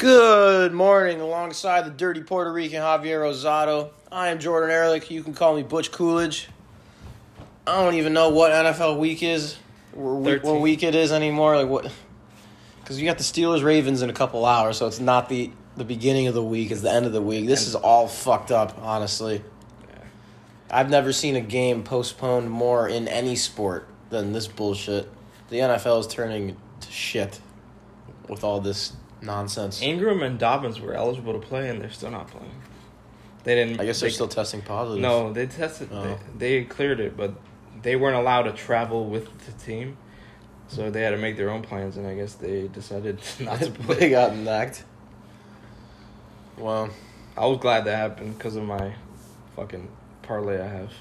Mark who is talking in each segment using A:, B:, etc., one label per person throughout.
A: Good morning, alongside the dirty Puerto Rican Javier Rosado. I am Jordan Ehrlich. You can call me Butch Coolidge. I don't even know what NFL week is, or week, what week it is anymore. Like what? Because you got the Steelers Ravens in a couple hours, so it's not the the beginning of the week; it's the end of the week. This is all fucked up, honestly. I've never seen a game postponed more in any sport than this bullshit. The NFL is turning to shit with all this nonsense.
B: Ingram and Dobbins were eligible to play, and they're still not playing. They didn't.
A: I guess they're
B: they-
A: still testing positive.
B: No, they tested.
A: Oh.
B: They, they cleared it, but they weren't allowed to travel with the team, so they had to make their own plans. And I guess they decided not to
A: they
B: play.
A: got knocked. Well,
B: I was glad that happened because of my fucking parlay I have.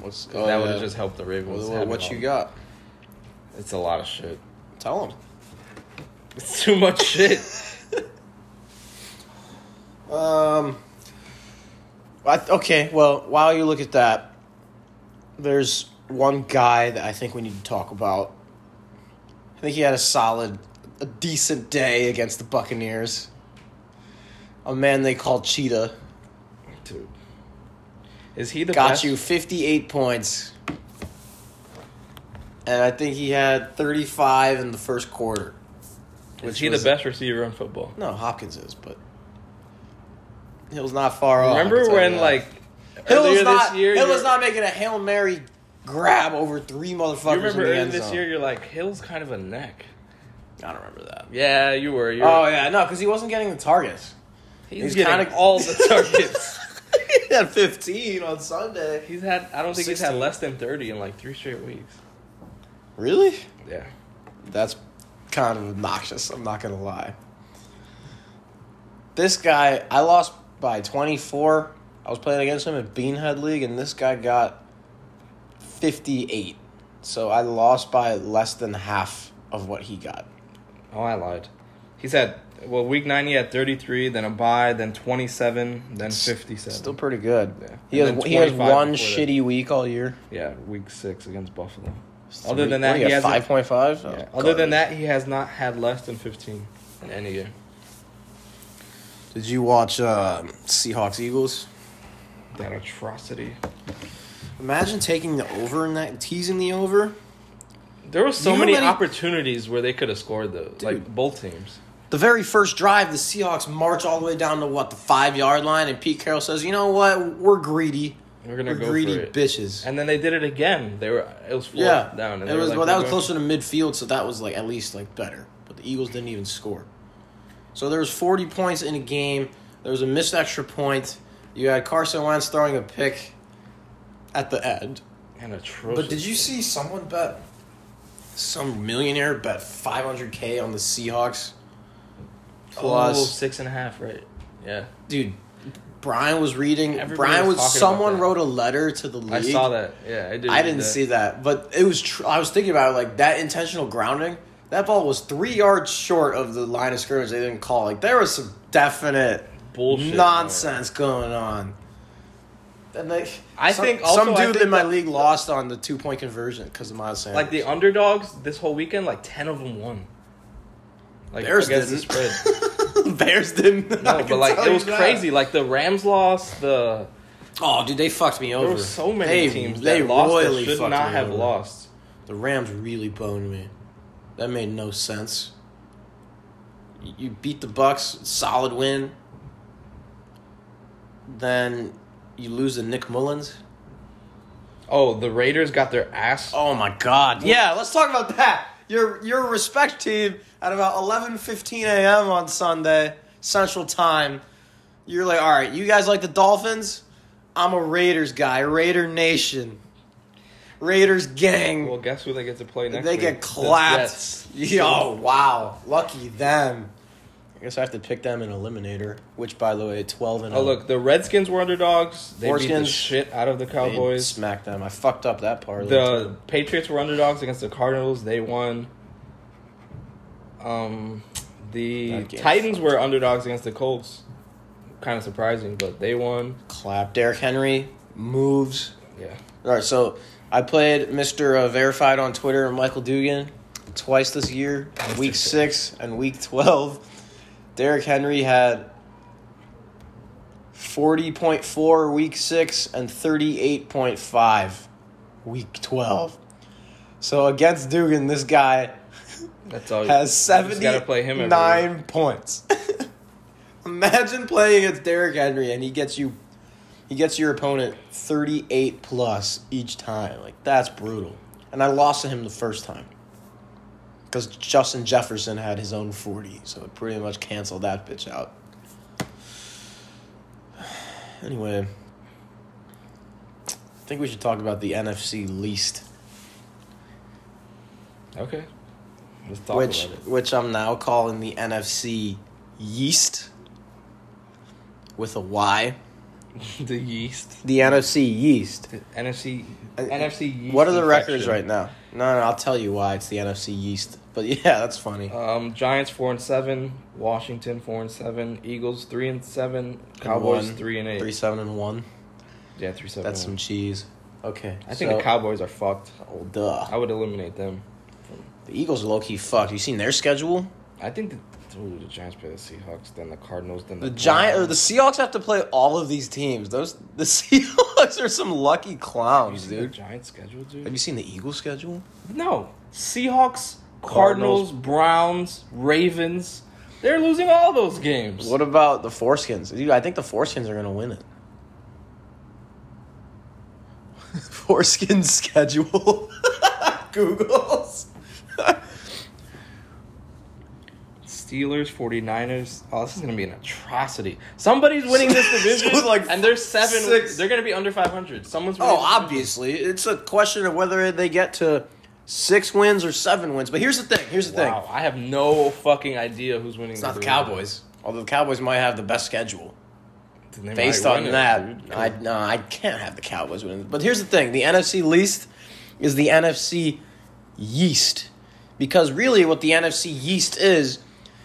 A: what's
B: 'Cause that oh, would have just helped the Ravens.
A: what, what you got?
B: It's a lot of shit.
A: Tell them.
B: It's too much shit.
A: Um. I, okay, well, while you look at that, there's one guy that I think we need to talk about. I think he had a solid, a decent day against the Buccaneers. A man they call Cheetah
B: Dude, is he the
A: got
B: best?
A: you 58 points. And I think he had 35 in the first quarter.
B: Is he the
A: was-
B: best receiver in football?
A: No, Hopkins is, but Hill's not far off.
B: Remember when
A: uh,
B: like
A: Hill was not
B: year?
A: Hill was not making a hail mary grab over three motherfuckers.
B: You remember
A: in the end
B: this
A: zone.
B: year? You're like Hill's kind of a neck.
A: I don't remember that.
B: Yeah, you were. You're,
A: Oh yeah, no, because he wasn't getting the targets.
B: he's,
A: he's
B: getting
A: kinda-
B: all the targets.
A: he had fifteen on Sunday.
B: he's had. I don't think he's had less than thirty in like three straight weeks.
A: Really?
B: Yeah.
A: That's kind of obnoxious. I'm not gonna lie. This guy, I lost by 24. I was playing against him in Beanhead League, and this guy got 58. So I lost by less than half of what he got.
B: Oh, I lied. He's had well week nine. He had thirty three, then a bye, then twenty seven, then fifty seven.
A: Still pretty good.
B: Yeah.
A: He
B: And
A: has he has one
B: before that.
A: shitty week all year.
B: Yeah, week six against Buffalo.
A: Three-
B: Other than that, he hasn't-
A: 5.5. Oh,
B: Yeah. Other than that, he has not had less than fifteen in any year.
A: did you watch uh, Seahawks Eagles?
B: That atrocity.
A: Imagine taking the over in that, teasing the over.
B: There were so
A: You know
B: many
A: many-
B: opportunities where they could have scored though, like both teams.
A: The very first drive, the Seahawks march all the way down to what the five yard line, and Pete Carroll says, "You know what? We're greedy.
B: We're gonna
A: We're
B: go
A: greedy
B: for it.
A: bitches."
B: And then they did it again. They were it was fourth
A: yeah,
B: down. And
A: it was
B: like,
A: well. That was
B: going-
A: closer to midfield, so that was like at least like better. But the Eagles didn't even score. So there was forty points in a game. There was a missed extra point. You had Carson Wentz throwing a pick at the end.
B: and atrocious.
A: But did you see someone bet? Some millionaire bet five hundred k on the Seahawks. Oh, Plus,
B: oh, six and a half, right? Yeah,
A: dude, Brian was reading.
B: Everybody
A: Brian
B: was
A: was. Someone wrote a letter to the league.
B: I saw that. Yeah, I did.
A: I didn't
B: that.
A: see that, but it was. Tr- I was thinking about it, like that intentional grounding. That ball was three yards short of the line of scrimmage. They didn't call. Like there was some definite
B: bullshit
A: nonsense going on. And like,
B: I
A: some,
B: think also,
A: some dude
B: think
A: in my league lost on the two point conversion because of Miles Sanders.
B: Like the underdogs this whole weekend, like ten of them won. Like
A: Bears
B: against
A: didn't.
B: the spread.
A: Bears didn't. I
B: No, but like it was crazy. Like the Rams lost. The
A: Oh, dude, they fucked me over.
B: there were so many
A: They-
B: teams
A: they
B: that lost
A: royally
B: that should not have
A: over.
B: lost.
A: The Rams really boned me. That made no sense. You- You beat the Bucks, solid win. Then you lose to Nick Mullens.
B: Oh, the Raiders got their ass.
A: Oh my God! Yeah, let's talk about that. Your your respect team at about eleven fifteen a.m. on Sunday Central Time. You're like, all right, you guys like the Dolphins? I'm a Raiders guy, Raider Nation, Raiders gang.
B: Well, guess who they get to play next?
A: they
B: week?
A: get
B: The
A: clapped.
B: Jets.
A: Yo, wow, lucky them. I guess I have to pick them in eliminator. Which, by the way, twelve and
B: Oh, oh. look, the Redskins were underdogs. They beat the
A: Foreskins.
B: shit out of the
A: They
B: Cowboys.
A: smacked them. I fucked up that part.
B: The Patriots were underdogs against the Cardinals. They won. Um, the Titans were underdogs against the Colts. Kind of surprising, but they won.
A: clap. Derrick Henry moves.
B: Yeah.
A: All right, so I played Mr. Uh, Verified on Twitter, Michael Dugan, twice this year, week six and week 12. Derrick Henry had 40.4 week 6 and 38.5 week 12. So against Dugan, this guy
B: That's all.
A: has
B: you just gotta play him every
A: 79 points. Imagine playing against Derrick Henry and he gets you he gets your opponent 38 plus each time. Like that's brutal. And I lost to him the first time. Cuz Justin Jefferson had his own 40, so it pretty much canceled that bitch out. Anyway, I think we should talk about the NFC least,
B: Okay.
A: Which which I'm now calling the NFC Yeast with a Y.
B: the yeast.
A: The NFC Yeast.
B: The NFC.
A: Uh,
B: NFC yeast.
A: What are the records right now? No, no, I'll tell you why it's the NFC Yeast. But yeah, that's funny.
B: Um, Giants four and seven, Washington four and seven, Eagles three and seven, Cowboys
A: one,
B: three and eight.
A: Three seven and one.
B: Yeah, three seven.
A: That's
B: and
A: some cheese. Okay,
B: I think
A: so-
B: the Cowboys are fucked.
A: Oh, duh.
B: I would eliminate them.
A: The Eagles are low key fucked. You seen their schedule?
B: I think the, ooh, the Giants play the Seahawks, then the Cardinals, then
A: The
B: the
A: Giant or the Seahawks have to play all of these teams. Those the Seahawks are some lucky clowns, dude.
B: Giants schedule, dude.
A: Have you seen the Eagles schedule?
B: No, Seahawks,
A: Cardinals.
B: Cardinals, Browns, Ravens. They're losing all those games.
A: What about the Foreskins? Dude, I think the Foreskins are gonna win it. Foreskin schedule. Googles.
B: Steelers, 49ers. Oh, this is going to be an atrocity. Somebody's winning this division,
A: So, like,
B: and they're seven.
A: six-
B: They're going to be under 500. Someone's winning
A: Oh,
B: this
A: obviously. It's a question of whether they get to six wins or seven wins. But here's the thing. Here's the thing.
B: Wow, I have no fucking idea who's winning.
A: It's not the Cowboys. Although the Cowboys might have the best schedule.
B: They
A: Based on
B: win it,
A: that. I no, I can't have the Cowboys win. But here's the thing: the NFC least is the NFC yeast, because really, what the NFC yeast is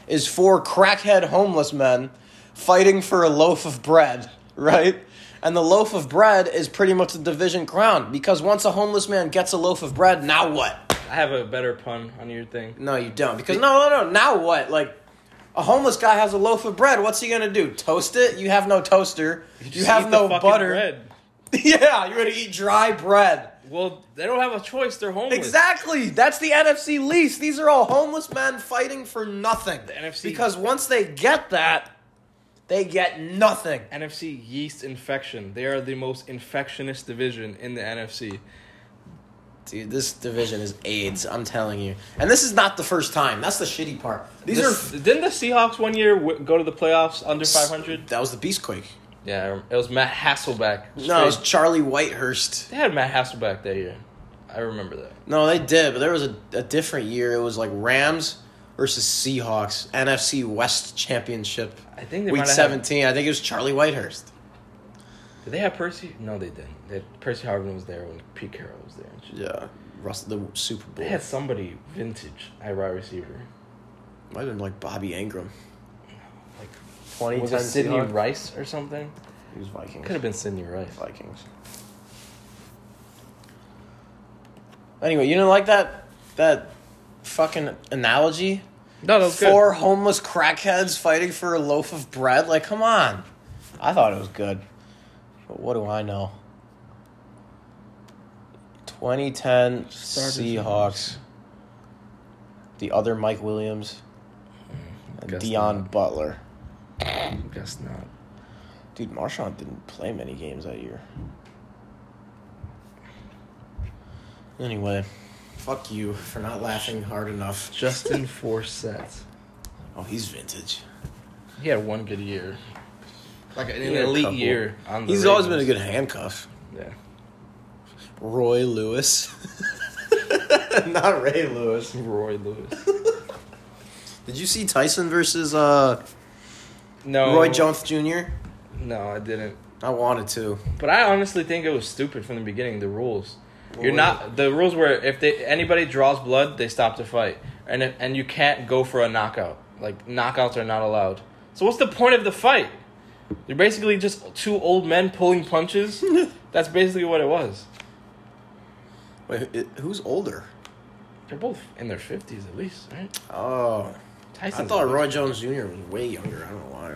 A: is four crackhead homeless men fighting for a loaf of bread, right? And the loaf of bread is pretty much the division crown because once a homeless man gets a loaf of bread, now what?
B: I have a better pun on your thing.
A: No, you don't. Because no, no, no. Now what? Like a homeless guy has a loaf of bread. What's he gonna do? Toast it? You have no toaster. You,
B: just
A: have no butter.
B: bread.
A: yeah, you're gonna eat dry bread.
B: Well, they don't have a choice. They're homeless.
A: Exactly. That's the NFC least. These are all homeless men fighting for nothing.
B: The NFC
A: Because once they get that, they get nothing.
B: NFC yeast infection. They are the most infectious division in the NFC.
A: Dude, this division is AIDS. I'm telling you. And this is not the first time. That's the shitty part. These
B: This-
A: are.
B: didn't the Seahawks one year w- go to the playoffs under 500?
A: That was the Beastquake.
B: Yeah, it was Matt Hasselbeck.
A: No, it was Charlie Whitehurst.
B: they had Matt Hasselbeck that year. I remember that.
A: No, they did, but there was a, a different year. It was like Rams versus Seahawks, NFC West Championship,
B: I think they
A: week
B: might have.
A: 17. I think it was Charlie Whitehurst.
B: Did they have Percy? No, they didn't. They had, Percy Harvin was there when Pete Carroll was there.
A: Yeah, Russ, the Super Bowl.
B: They had somebody vintage at wide receiver.
A: Might have been like Bobby Engram.
B: Like
A: 2010
B: was it Sidney Rice or something?
A: He was Vikings.
B: Could have been Sidney Rice.
A: Vikings. Anyway, you didn't like that that fucking analogy?
B: No, that was good.
A: Four homeless crackheads fighting for a loaf of bread? Like, come on. I thought it was good. But what do I know? 2010
B: Starters and
A: Seahawks. The other Mike Williams. Mm,
B: and
A: Deon
B: not.
A: Butler.
B: Guess not.
A: Dude, Marshawn didn't play many games that year. Anyway, fuck you for not laughing hard enough.
B: Justin Forsett.
A: Oh, he's vintage.
B: He had one good year. Like an
A: He
B: elite
A: couple.
B: year on the
A: He's always been a good handcuff.
B: Yeah.
A: Roy Lewis. not Ray Lewis.
B: Roy Lewis.
A: Did you see Tyson versus uh,
B: No.
A: Roy Jones Jr.?
B: No, I didn't.
A: I wanted to.
B: But I honestly think it was stupid from the beginning. The rules.
A: What
B: You're not. The rules were if they anybody draws blood, they stop the fight, and if, and you can't go for a knockout. Like knockouts are not allowed. So what's the point of the fight? You're basically just two old men pulling punches. That's basically what it was.
A: Wait, it, who's older?
B: They're both in their fifties at least, right?
A: Oh,
B: Tyson.
A: I thought Roy Jones Jr. was way younger. I don't know why.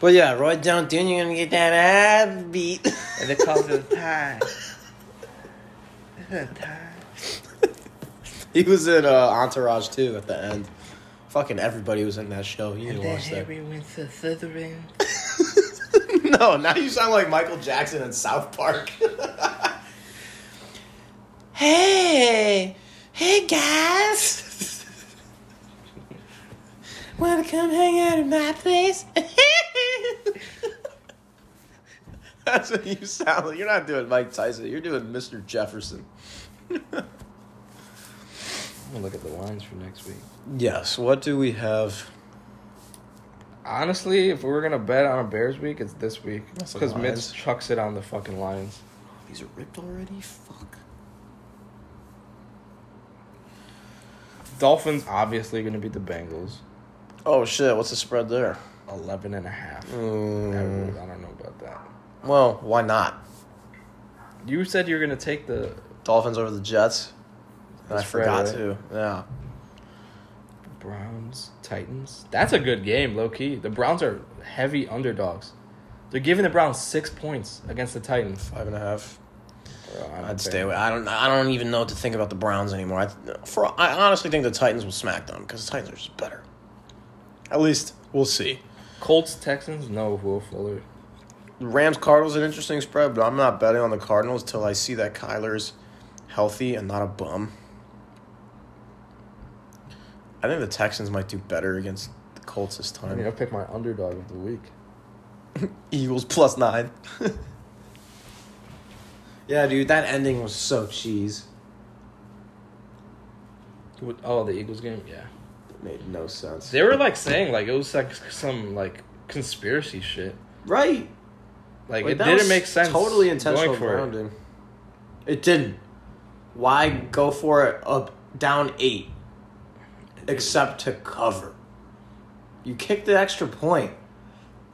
A: But yeah, Roy Jones Jr. gonna get that ass beat.
B: And they called it a tie. It's a tie.
A: he was in uh, Entourage too at the end. Fucking everybody was in that show. You
B: And
A: need to
B: then
A: watch that.
B: Harry went to Slytherin.
A: no, now you sound like Michael Jackson in South Park. hey, hey guys. Wanna come hang out at my place? That's what you sound like. You're not doing Mike Tyson. You're doing Mr. Jefferson.
B: I'm gonna look at the lines for next week.
A: yes. What do we have?
B: Honestly, if we were gonna bet on a Bears week, it's this week because Mitch
A: Lions.
B: chucks it on the fucking Lions.
A: Oh, these are ripped already. Fuck.
B: Dolphins obviously gonna beat the Bengals,
A: Oh shit! What's the spread there?
B: 11 and a half.
A: Mm,
B: I don't know about that.
A: well, why not?
B: You said you were gonna take the
A: Dolphins over the Jets. And I
B: spread,
A: forgot
B: right?
A: to. Yeah.
B: Browns Titans. That's a good game, low key. The Browns are heavy underdogs. They're giving the Browns six points against the Titans.
A: Five and a half.
B: Bro,
A: I'd stay away. I don't. I don't even know what to think about the Browns anymore. I, for I honestly think the Titans will smack them because the Titans are just better. At least we'll see.
B: Colts Texans. No, Will Fuller.
A: Rams Cardinals an interesting spread, but I'm not betting on the Cardinals till I see that Kyler's healthy and not a bum. I think the Texans might do better against the Colts this time.
B: I
A: time.
B: mean, I'll pick my underdog of the week.
A: Eagles plus nine. yeah, dude, that ending was so cheese.
B: What- Oh, the Eagles game. Yeah,
A: It made no sense.
B: they were like saying like it was like some like conspiracy shit.
A: Right.
B: Like,
A: Like,
B: it didn't make sense.
A: Totally intentional
B: for it.
A: grounding. It. didn't. Why go for it up down eight, except to cover? You kicked the extra point,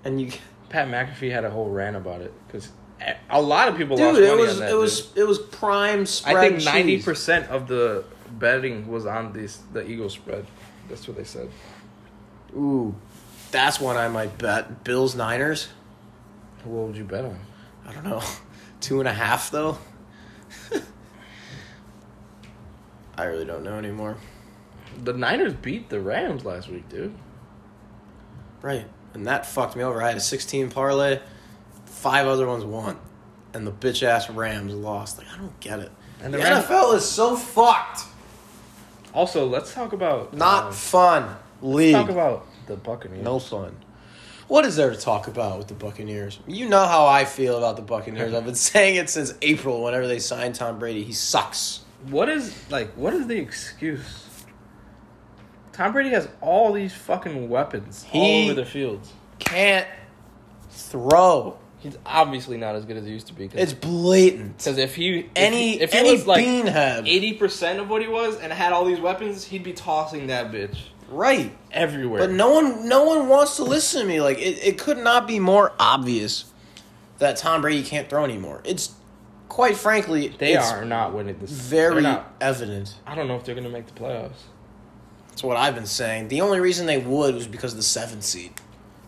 A: and you,
B: Pat McAfee had a whole rant about it because a lot of people lost
A: dude. It was
B: that.
A: it was
B: dude.
A: it was prime spread.
B: I think ninety percent of the betting was on this the Eagles spread. That's what they said.
A: Ooh, that's one I might bet. Bills Niners.
B: What would you bet on?
A: I don't know, two and a half though. I really don't know anymore.
B: The Niners beat the Rams last week, dude.
A: Right. And that fucked me over. I had a 16 parlay, five other ones won. And the bitch ass Rams lost. Like, I don't get it.
B: And
A: the
B: the Rams-
A: NFL is so fucked.
B: Also, let's talk about
A: Not
B: um,
A: fun. League.
B: talk about the Buccaneers.
A: no fun. What is there to talk about with the Buccaneers? You know how I feel about the Buccaneers. I've been saying it since April whenever they signed Tom Brady. He sucks.
B: What is like? What is the excuse? Tom Brady has all these fucking weapons all
A: He-
B: over the fields.
A: Can't throw.
B: He's obviously not as good as he used to be.
A: It's blatant.
B: because if he if
A: Any
B: he, if he
A: any
B: was like
A: beanhead.
B: eighty percent of what he was and had all these weapons, he'd be tossing that bitch
A: Right.
B: everywhere.
A: But no one, no one wants to listen to me. Like it, it could not be more obvious that Tom Brady can't throw anymore. It's quite frankly,
B: they are not winning this.
A: very
B: not.
A: evident.
B: I don't know if they're gonna make the playoffs.
A: That's what I've been saying. The only reason they would was because of the seventh seed,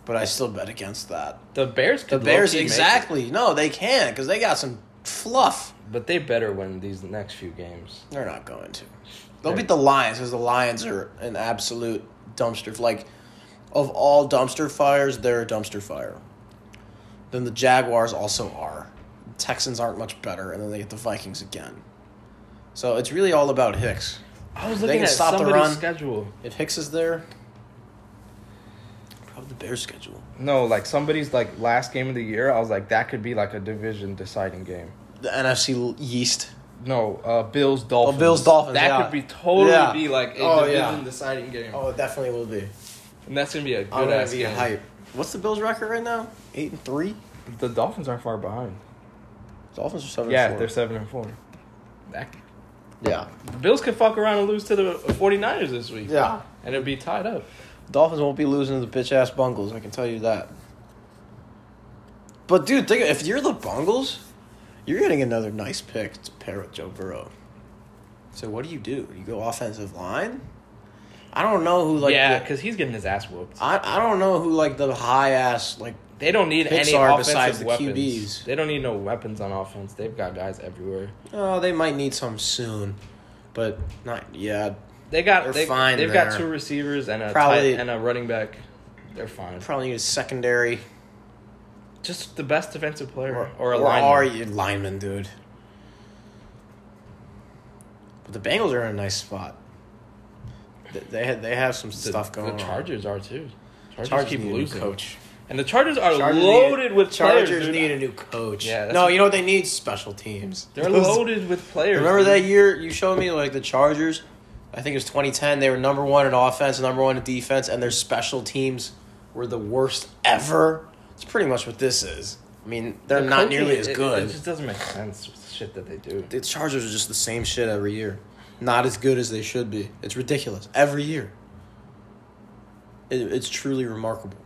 A: but I still bet against that.
B: The Bears. could The
A: Bears,
B: low-key make
A: exactly. No, they can't because they got some fluff.
B: but they better win these next few games.
A: They're not going to. They'll beat the Lions because the Lions are an absolute dumpster. Like, of all dumpster fires, they're a dumpster fire. Then the Jaguars also are. Texans aren't much better, and then they get the Vikings again. So it's really all about Hicks.
B: I was looking
A: can
B: at
A: stop the
B: somebody's
A: run.
B: schedule.
A: If Hicks is there, probably the Bears schedule.
B: No, like somebody's like last game of the year. I was like, that could be like a division deciding game.
A: The NFC Yeast.
B: No, uh, Bills Dolphins.
A: Oh, Bills, Dolphins,
B: That
A: yeah.
B: could be totally
A: Yeah.
B: be like a
A: Oh,
B: division
A: yeah.
B: deciding game.
A: Oh, it definitely will be.
B: And that's gonna be a
A: I'm
B: good
A: gonna
B: ass
A: be
B: game.
A: hype. What's the Bills' record right now? Eight and three.
B: The Dolphins aren't far behind.
A: Dolphins are seven.
B: yeah,
A: and four.
B: they're seven and four. That,
A: yeah.
B: the Bills could fuck around and lose to the 49ers this week.
A: Yeah.
B: And it'd be tied up.
A: Dolphins won't be losing to the bitch ass Bungles. I can tell you that. But dude, think if you're the Bungles, you're getting another nice pick to pair with Joe Burrow. So what do you do? You go offensive line. I don't know who like.
B: yeah, because he's getting his ass whooped.
A: I I don't know who like the high ass like.
B: They don't need
A: Picks
B: any offensive
A: besides the
B: weapons.
A: QBs.
B: They don't need no weapons on offense. They've got guys everywhere.
A: Oh, they might need some soon, but not yet.
B: They got
A: They're
B: they,
A: fine
B: They've got two receivers and a
A: Probably-
B: tight, and a running back. They're fine.
A: Probably need a secondary
B: Just the best defensive player
A: or,
B: a lineman.
A: are you lineman, dude? But the Bengals are in a nice spot. They they, had, they have some
B: The-
A: stuff going on.
B: The Chargers are too. Chargers,
A: Chargers
B: keep
A: need a new
B: losing.
A: coach.
B: And the Chargers are
A: Chargers
B: loaded
A: need,
B: with players.
A: Chargers
B: dude.
A: need a new coach.
B: Yeah, that's
A: no,
B: what-
A: you know what they need? Special teams.
B: They're loaded with players.
A: Remember
B: dude.
A: that year you showed me like the Chargers? I think it was 2010. They were number one in offense, number one in defense, and their special teams were the worst ever. It's pretty much what this is. I mean, they're
B: The
A: not nearly as good.
B: It, just doesn't make sense the shit that they do.
A: the Chargers are just the same shit every year. Not as good as they should be. It's ridiculous. Every year. It, it's truly remarkable.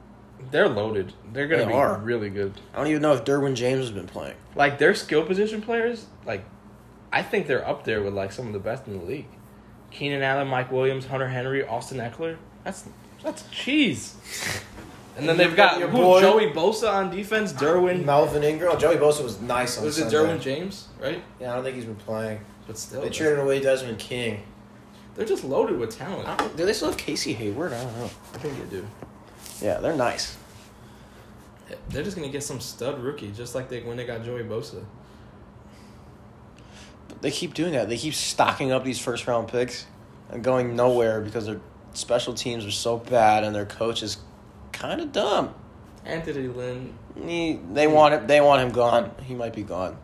B: They're loaded. They're gonna
A: They
B: be
A: are.
B: really good.
A: I don't even know if Derwin James has been playing.
B: Like their skill position players, like I think they're up there with like some of the best in the league. Keenan Allen, Mike Williams, Hunter Henry, Austin Ekeler. That's that's cheese. And then they've got
A: Your
B: who,
A: boy-
B: Joey Bosa on defense, Derwin.
A: Melvin Ingram. Oh, Joey Bosa was nice on
B: Was it
A: Sunday.
B: Derwin James? Right?
A: Yeah, I don't think he's been playing.
B: But still,
A: They traded away Desmond King.
B: they're just loaded with talent.
A: Don't, do they still have Casey Hayward? I don't know.
B: I think they do.
A: Yeah, they're nice.
B: They're just gonna get some stud rookie, just like they when they got Joey Bosa.
A: They keep doing that. They keep stocking up these first round picks and going nowhere because their special teams are so bad and their coach is kind of dumb.
B: Anthony Lynn,
A: He, they want it. They want him gone. He might be gone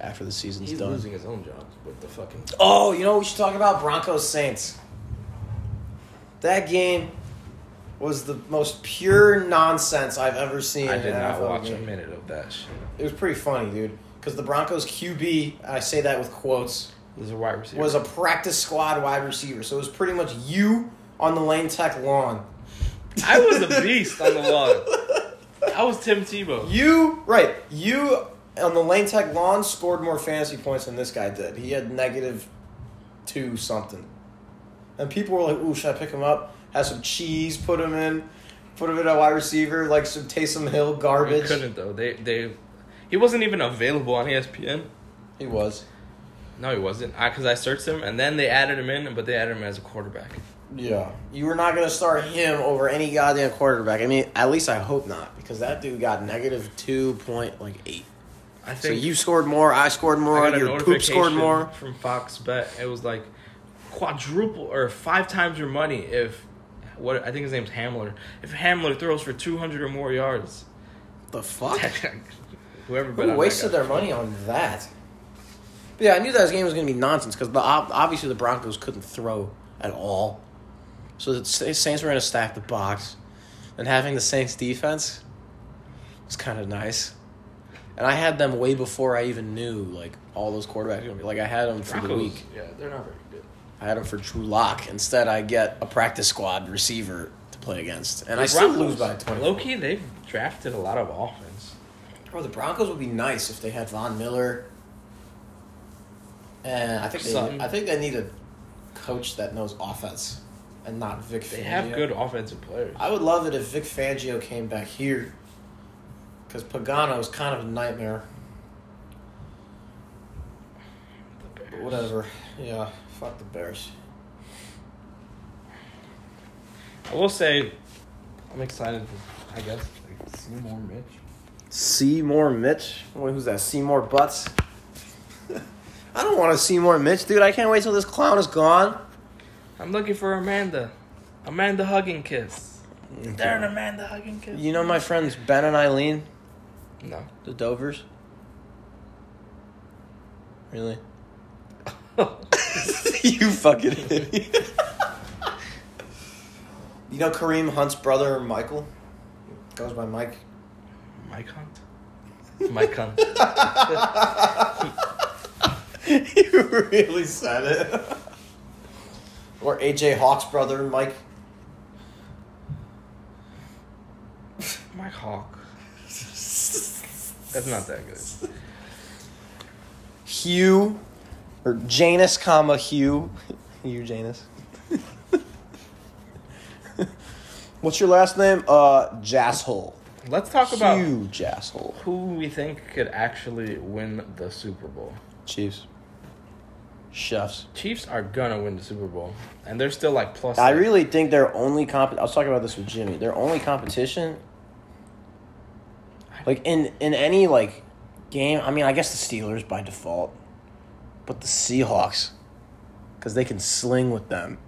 A: after the season's
B: he's
A: done.
B: losing his own job with the fucking.
A: Oh, you know what we should talk about Broncos Saints. That game was the most pure nonsense I've ever seen.
B: I did not
A: NFL
B: watch a minute of that shit.
A: It was pretty funny, dude. Because the Broncos QB, I say that with quotes,
B: There's a wide receiver.
A: was a practice squad wide receiver. So it was pretty much you on the Lane Tech lawn.
B: I was a beast on the lawn. I was Tim Tebow.
A: You right, you on the Lane Tech lawn scored more fantasy points than this guy did. He had negative two something, and people were like, "Ooh, should I pick him up? Have some cheese, put him in, put him in a wide receiver, like some Taysom Hill
B: He
A: garbage."
B: couldn't though. They they, he wasn't even available on ESPN.
A: He was.
B: No, he wasn't. I because I searched him and then they added him in, but they added him as a quarterback.
A: Yeah, you were not gonna start him over any goddamn quarterback. I mean, at least I hope not, because that dude got negative two point like eight.
B: I
A: So you scored more, I scored more,
B: a
A: your poop scored more.
B: from Fox Bet. It was like quadruple or five times your money if what I think his name's Hamler. If Hamler throws for two hundred or more yards,
A: The fuck?
B: whoever
A: Who wasted their money on that? But yeah, I knew that game was going to be nonsense because obviously the Broncos couldn't throw at all. So the Saints were going to stack the box, and having the Saints defense was kind of nice. And I had them way before I even knew like all those quarterbacks. Like I had them for the week.
B: Yeah, they're not very good.
A: I had them for Drew Lock. Instead, I get a practice squad receiver to play against, and I
B: The
A: still lose by twenty.
B: Low key, they've drafted a lot of offense.
A: Bro, the Broncos would be nice if they had Von Miller. And I think they, I think they need a coach that knows offense, and not Vic.
B: They
A: Fangio.
B: have good offensive players.
A: I would love it if Vic Fangio came back here, because Pagano is kind of a nightmare.
B: The
A: But
B: Bears.
A: whatever. Yeah, fuck the Bears.
B: I will say, I'm excited. To, I guess like, see more Mitch.
A: Seymour Mitch. Wait, who's that? Seymour Butts. I don't want to see more Mitch, dude. I can't wait till this clown is gone.
B: I'm looking for Amanda. Amanda hugging kiss. Is there an Amanda hugging kiss?
A: You know my friends Ben and Eileen,
B: No.
A: the Dovers. Really? you fucking idiot. you know Kareem Hunt's brother, Michael? Goes by Mike.
B: Mike Hunt. Mike Hunt.
A: you really said it. or AJ Hawk's brother, Mike.
B: Mike Hawk. That's not that good.
A: Hugh, or Janus, comma Hugh. Hugh Janus. What's your last name? Uh, Jasshole.
B: Let's talk about
A: Huge asshole.
B: who we think could actually win the Super Bowl.
A: Chiefs. Chefs.
B: Chiefs are gonna win the Super Bowl, and they're still like plus.
A: I
B: like-
A: really think their only comp. I was talking about this with Jimmy. Their only competition, like in in any like game. I mean, I guess the Steelers by default, but the Seahawks, because they can sling with them.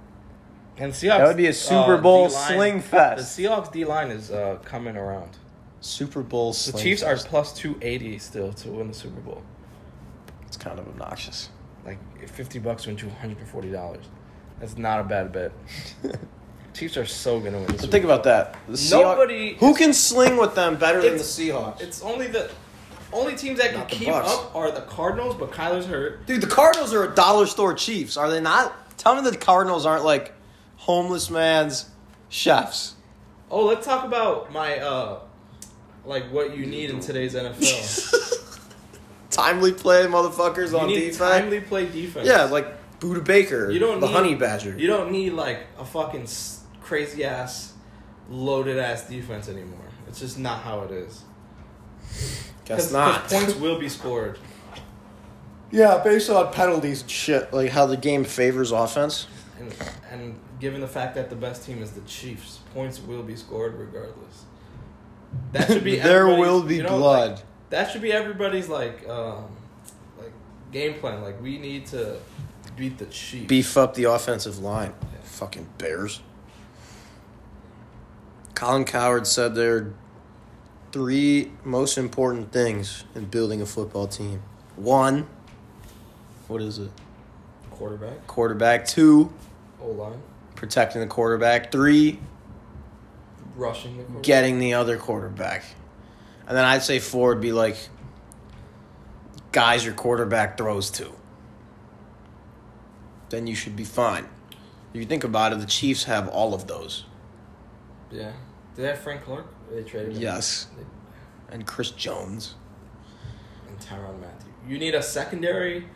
B: and Seahawks.
A: That would be a Super Bowl
B: D-line-
A: sling fest. The.
B: Seahawks D line is uh, coming around.
A: Super Bowl
B: The. Chiefs are plus two eighty still to win the Super Bowl.
A: It's kind of obnoxious.
B: Like fifty bucks wins you one hundred and forty dollars. That's not a bad bet. Chiefs are so gonna win. The
A: But think
B: Bowl.
A: about that. The Seahawks-
B: Nobody-
A: Who can sling with them better than the Seahawks?
B: It's only the only teams that can
A: Not the
B: keep
A: Bucks.
B: up are the Cardinals, but Kyler's hurt.
A: Dude, the Cardinals are a dollar store Chiefs, are they not? Tell me the Cardinals aren't like homeless man's chefs.
B: Oh, let's talk about my uh, like what you need in today's NFL.
A: Timely play, motherfuckers
B: you
A: on
B: need
A: defense.
B: timely play defense.
A: yeah, like Budda Baker,
B: You don't
A: the
B: need-
A: Honey Badger.
B: You don't need like a fucking crazy ass, loaded ass defense anymore. It's just not how it is.
A: Guess
B: 'Cause-
A: not.
B: 'cause points will be scored.
A: yeah, based on penalties and shit, like how the game favors offense.
B: And, and given the fact that the best team is the Chiefs, points will be scored regardless. That should be
A: there will be
B: you know,
A: blood.
B: like, that should be everybody's like um, like game plan. Like we need to beat the Chiefs.
A: Beef up the offensive line. Fucking Bears. Colin Cowherd said there are three most important things in building a football team. One, what is it?
B: quarterback,
A: Quarterback. Two,
B: O line,
A: protecting the quarterback. Three,
B: rushing the quarterback.
A: getting the other quarterback. And then I'd say four would be like guys your quarterback throws to. Then you should be fine. If you think about it, the Chiefs have all of those.
B: Yeah. Did they have Frank Clark? They traded him.
A: Yes.
B: They-
A: And Chris Jones.
B: And Tyrann Mathieu. You need a secondary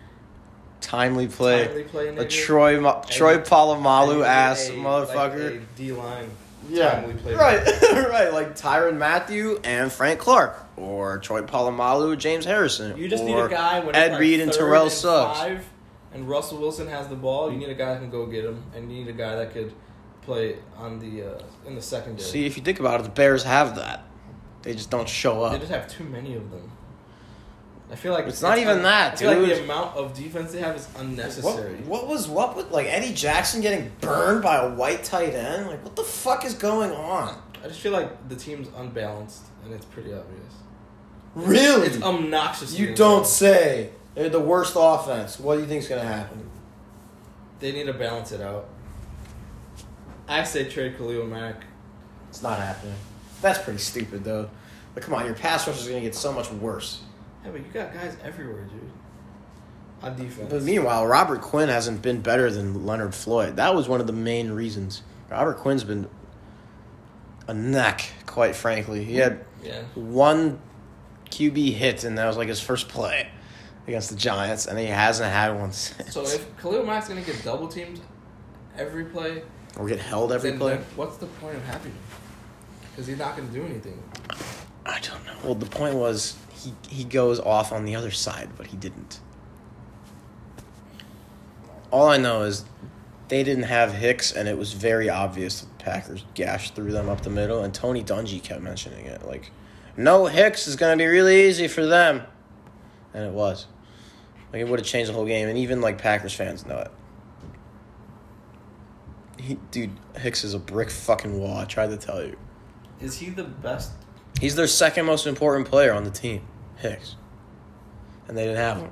A: Timely play.
B: timely play
A: A Troy Ma- Troy Polamalu ass
B: a-
A: motherfucker.
B: Like a D line.
A: Yeah. Right. right. Like Tyrann Mathieu and Frank Clark. Or Troy Polamalu, James Harrison.
B: You just need a guy when
A: Ed
B: like
A: Reed and Terrell
B: and
A: Suggs.
B: five, and Russell Wilson has the ball. You need a guy that can go get him, and you need a guy that could play on the uh, in the secondary.
A: See, if you think about it, the Bears have that. They just don't show up.
B: they just have too many of them. I feel like
A: It's not even that,
B: feel like the amount of defense they have is unnecessary.
A: What, what was what with like Eddie Jackson getting burned by a white tight end? Like what the fuck is going on?
B: I just feel like the team's unbalanced, and it's pretty obvious.
A: Really?
B: It's obnoxious.
A: you don't say. They're the worst offense. What do you think's gonna happen?
B: They need to balance it out. I say trade Khalil Mack.
A: It's not happening. That's pretty stupid though. But come on, your pass rush is gonna get so much worse.
B: Yeah, but you got guys everywhere, dude. On defense.
A: But meanwhile, Robert Quinn hasn't been better than Leonard Floyd. That was one of the main reasons. Robert Quinn's been a neck, quite frankly. He had
B: yeah.
A: one QB hit, and that was like his first play against the Giants, and he hasn't had one since.
B: So if Khalil Mack's gonna get double teamed every play,
A: or get held every play.
B: what's the point of having him? Because he's not gonna do anything.
A: I don't know. Well, the point was he he goes off on the other side, but he didn't. All I know is they didn't have Hicks, and it was very obvious the Packers gashed through them up the middle. And Tony Dungy kept mentioning it, like, "No Hicks is going to be really easy for them," and it was. Like it would have changed the whole game, and even like Packers fans know it. He, dude, Hicks is a brick fucking wall. I tried to tell you.
B: Is he the best?
A: He's their second most important player on the team, Hicks. And they didn't have him.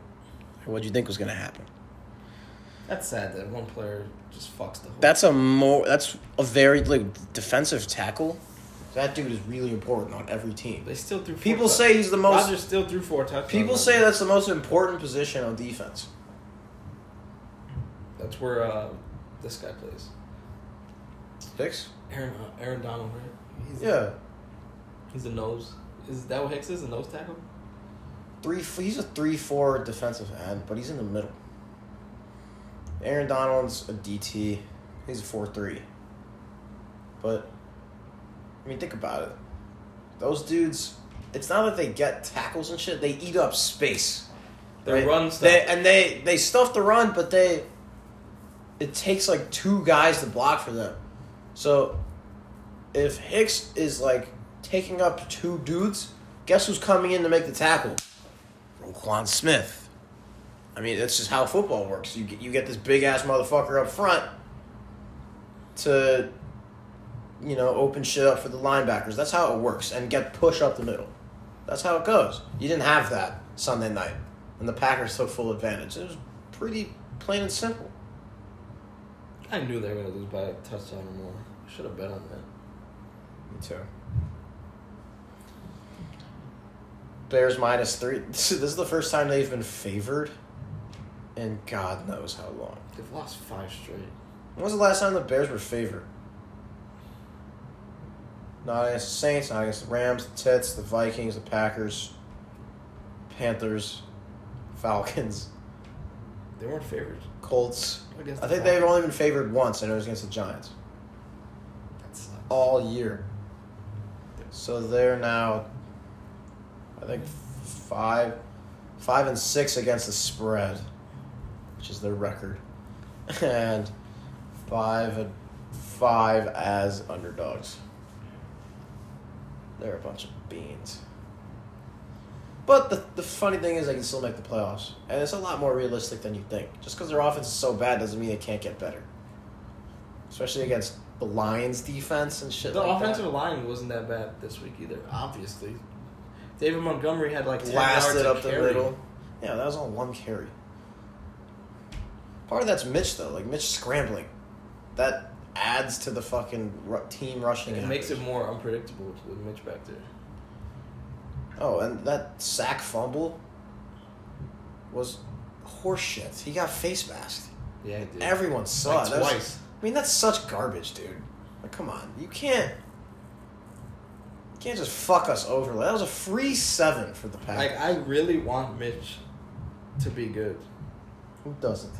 A: What do you think was going to happen?
B: That's sad that one player just fucks the whole.
A: That's a more that's a very like defensive tackle. That dude is really important on every team.
B: They still threw. Four
A: People
B: tou-
A: say he's the most
B: Rodgers still threw four touchdowns.
A: People say that's the most important position on defense.
B: that's where uh, this guy plays.
A: Hicks?
B: Aaron uh, Aaron Donald, right? He's,
A: Yeah.
B: He's a nose. Is that what Hicks is? A nose tackle?
A: Three he's a three four defensive end, but he's in the middle. Aaron Donald's a DT. He's a four three. But I mean, think about it. Those dudes, it's not that they get tackles and shit. They eat up space.
B: Their run stuff.
A: They, and they they stuff the run, but they. It takes like two guys to block for them. So, if Hicks is like taking up two dudes, guess who's coming in to make the tackle? Roquan Smith. I mean, that's just how football works. You get, you get this big ass motherfucker up front to, you know, open shit up for the linebackers. That's how it works, and get push up the middle. That's how it goes. You didn't have that Sunday night, and the Packers took full advantage. It was pretty plain and simple.
B: I knew they were gonna lose by a touchdown or more. I should have bet on that.
A: Me too. Bears minus three. This is the first time they've been favored, in God knows how long.
B: They've lost five straight.
A: When was the last time the Bears were favored? Not against the Saints, not against the Rams, the Tits, the Vikings, the Packers, Panthers, Falcons,
B: They weren't favored.
A: Colts.
B: Against
A: I think they've only been favored once, and it was against the Giants
B: That sucks.
A: all year. So they're now, I think, five, five and six against the spread, which is their record, and five and five as underdogs. They're a bunch of beans. But the, the funny thing is, they can still make the playoffs, and it's a lot more realistic than you think. Just because their offense is so bad doesn't mean they can't get better, especially against the Lions' defense and shit.
B: The
A: like
B: offensive
A: that.
B: line wasn't that bad this week either. Obviously, David Montgomery had like ten
A: blasted
B: yards
A: up the
B: carry.
A: middle. Yeah, that was on one carry. Part of that's Mitch though, like Mitch scrambling. That adds to the fucking team rushing.
B: It makes it more unpredictable with Mitch back there.
A: Oh, and that sack fumble was horseshit. He got face masked.
B: Yeah.
A: Everyone saw
B: Like
A: it. That was-
B: twice.
A: I mean, that's such garbage, dude. Like, come on, you can't. Can't just fuck us over. That was a free seven for the pack.
B: Like I really want Mitch to be good.
A: Who doesn't?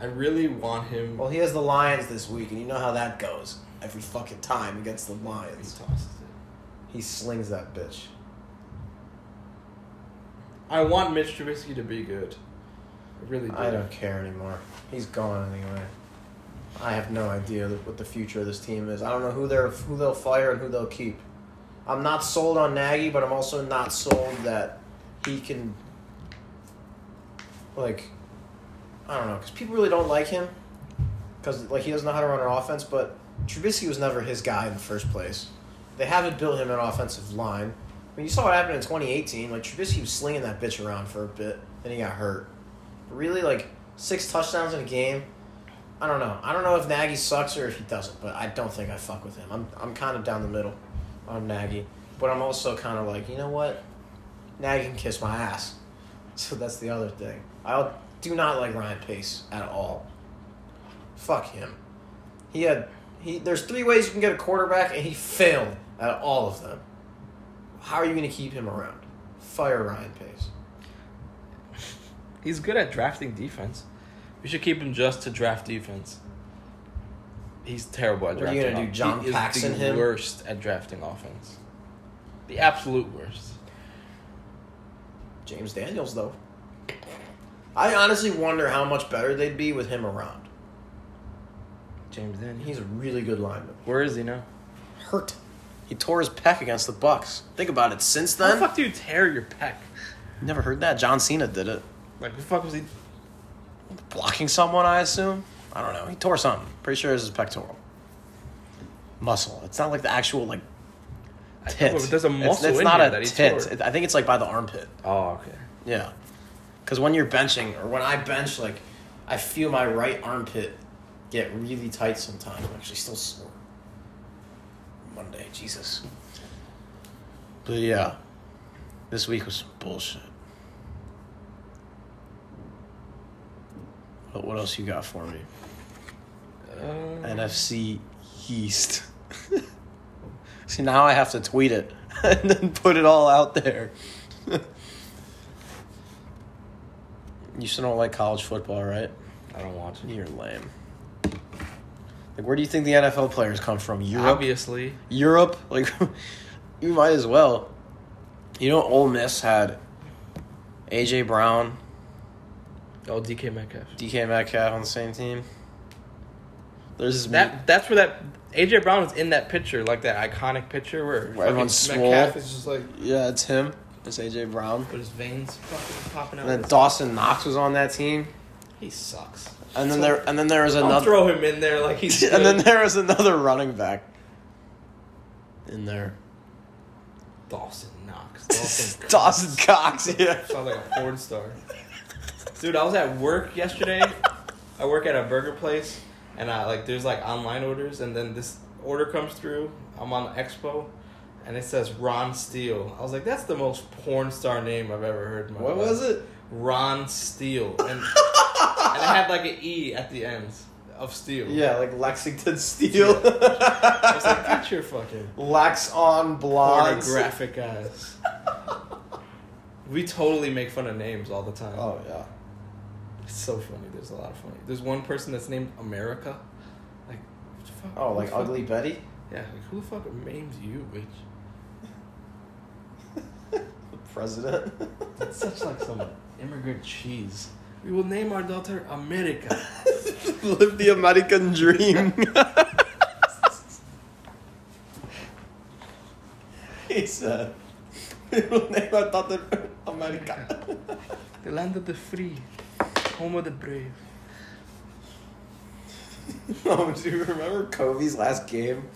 B: I really want him.
A: Well, he has the Lions this week, and you know how that goes. Every fucking time against the Lions.
B: he tosses it.
A: he slings that bitch.
B: I want Mitch Trubisky to be good. I really do.
A: I don't care anymore. He's gone anyway. I have no idea what the future of this team is. I don't know who they're who they'll fire and who they'll keep. I'm not sold on Nagy, but I'm also not sold that he can. Like, I don't know, because people really don't like him, because like he doesn't know how to run an offense. But Trubisky was never his guy in the first place. They haven't built him an offensive line. I mean, you saw what happened in 2018. Like Trubisky was slinging that bitch around for a bit, then he got hurt. But really, like six touchdowns in a game. I don't know. I don't know if Nagy sucks or if he doesn't, but I don't think I fuck with him. I'm I'm kind of down the middle on Nagy, but I'm also kind of like, you know what? Nagy can kiss my ass. So that's the other thing. I do not like Ryan Pace at all. Fuck him. He had he. There's three ways you can get a quarterback, and he failed at all of them. How are you going to keep him around? Fire Ryan Pace.
B: He's good at drafting defense. We should keep him just to draft defense. He's terrible at
A: What are you
B: drafting.
A: gonna do, John
B: he is the
A: him?
B: worst at drafting offense. The absolute worst.
A: James Daniels, though. I honestly wonder how much better they'd be with him around.
B: James Daniels.
A: He's a really good lineman.
B: Where is he now?
A: Hurt. He tore his pec against the Bucks. Think about it. Since then,
B: How the fuck do you tear your pec?
A: never heard that. John Cena did it.
B: Like, who the fuck was he?
A: Blocking someone, I assume. I don't know. He tore something. Pretty sure it was his pectoral muscle. It's not like the actual like tit.
B: know, but there's a
A: It's-
B: muscle
A: It's,
B: in
A: not a tit. It- I think it's like by the armpit.
B: Oh, okay.
A: Yeah. Because when you're benching, or when I bench, like, I feel my right armpit get really tight sometimes. I'm actually still sore. Monday, Jesus. But yeah, this week was bullshit. What, what else you got for me? NFC East. See, now I have to tweet it and then put it all out there. you still don't like college football, right?
B: I don't watch it.
A: You're lame. Like, where do you think the NFL players come from? Europe.
B: Obviously.
A: Europe. Like, you might as well. You know, Ole Miss had AJ Brown,
B: Oh, DK Metcalf.
A: DK Metcalf on the same team. There's
B: That that's where that AJ Brown is in that picture, like that iconic picture where,
A: Where everyone's
B: fucking Metcalf is just like
A: Yeah, it's him. It's AJ Brown.
B: with his veins fucking popping out.
A: And then Dawson Knox was on that team.
B: he sucks.
A: And then there and then there was another
B: throw him in there like he's.
A: and then there was another running back in there.
B: Dawson Knox. Dawson.
A: Dawson Cox, yeah.
B: Sounds like a porn star. Dude, I was at work yesterday. I work at a burger place, and I like there's like online orders, and then this order comes through. I'm on Expo, and it says Ron Steele. I was like, that's the most porn star name I've ever heard. In my
A: What
B: life.
A: was it?
B: Ron Steele, and and it had like an E at the end of Steel.
A: Yeah, like Lexington Steele.
B: I was like, get your fucking
A: Lex on blogs.
B: pornographic ass. We totally make fun of names all the time.
A: Oh yeah.
B: It's so funny. There's a lot of funny. There's one person that's named America. Like, what the fuck?
A: Oh, like
B: the fuck-
A: Ugly Betty?
B: Yeah, like who the fuck names you, bitch?
A: The president.
B: That's such like some immigrant cheese. We will name our daughter America.
A: Live the American dream. he said, "We will name our daughter America."
B: the land of the free, home of the brave.
A: oh, do you remember Kobe's last game?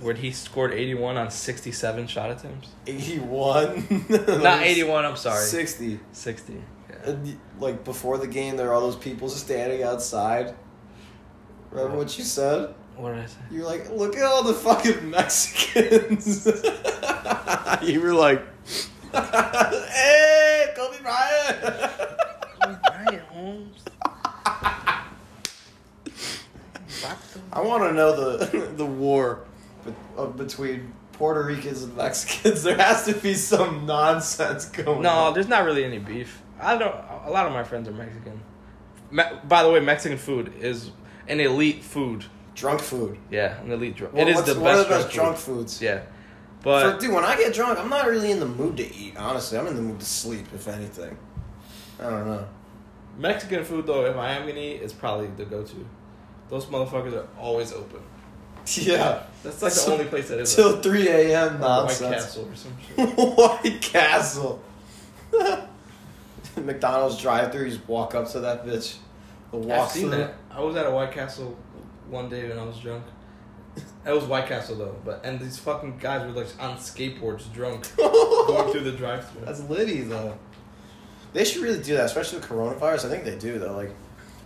B: Where he scored 81 on 67 shot attempts.
A: 81.
B: Not 81, I'm sorry.
A: 60.
B: 60. Yeah.
A: Like before the game, there are all those people standing outside. Remember what you said?
B: What did I say?
A: You're like, look at all the fucking Mexicans. you were like, hey, Kobe Bryant.
B: Brian Holmes.
A: I want to know the the war uh, between Puerto Ricans and Mexicans. There has to be some nonsense going on.
B: No,
A: on.
B: there's not really any beef. I don't. A lot of my friends are Mexican. Me, by the way, Mexican food is an elite food.
A: Drunk food.
B: Yeah, an elite drunk.
A: Well,
B: it is the
A: one
B: best,
A: of the best
B: drunk
A: drunk
B: food.
A: foods.
B: Yeah,
A: For,
B: but
A: dude, when I get drunk, I'm not really in the mood to eat. Honestly, I'm in the mood to sleep. If anything, I don't know.
B: Mexican food though, if I am gonna eat, is probably the go-to. Those motherfuckers are always open.
A: Yeah,
B: That's like the only place that is.
A: till 3 a.m.
B: open. White. Castle or some shit.
A: White Castle. McDonald's drive-through. You just walk up to that bitch. The
B: I've seen that. I was at a White Castle one day when I was drunk. It was White Castle though, but and these fucking guys were like on skateboards, drunk, going through the drive-through.
A: That's litty though. They should really do that, especially with coronavirus. I think they do though. Like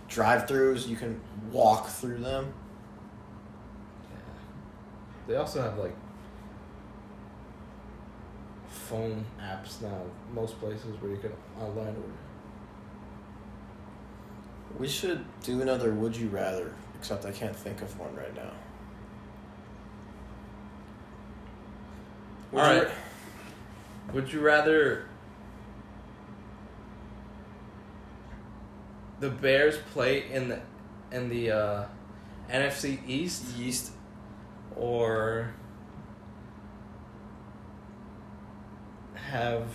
A: drive-throughs, you can walk through them.
B: They also have like phone apps now. Most places where you can online order.
A: We should do another Would You Rather, except I can't think of one right now. Would
B: All right. Would you rather the Bears play in the in the uh, NFC East
A: Yeast.
B: or have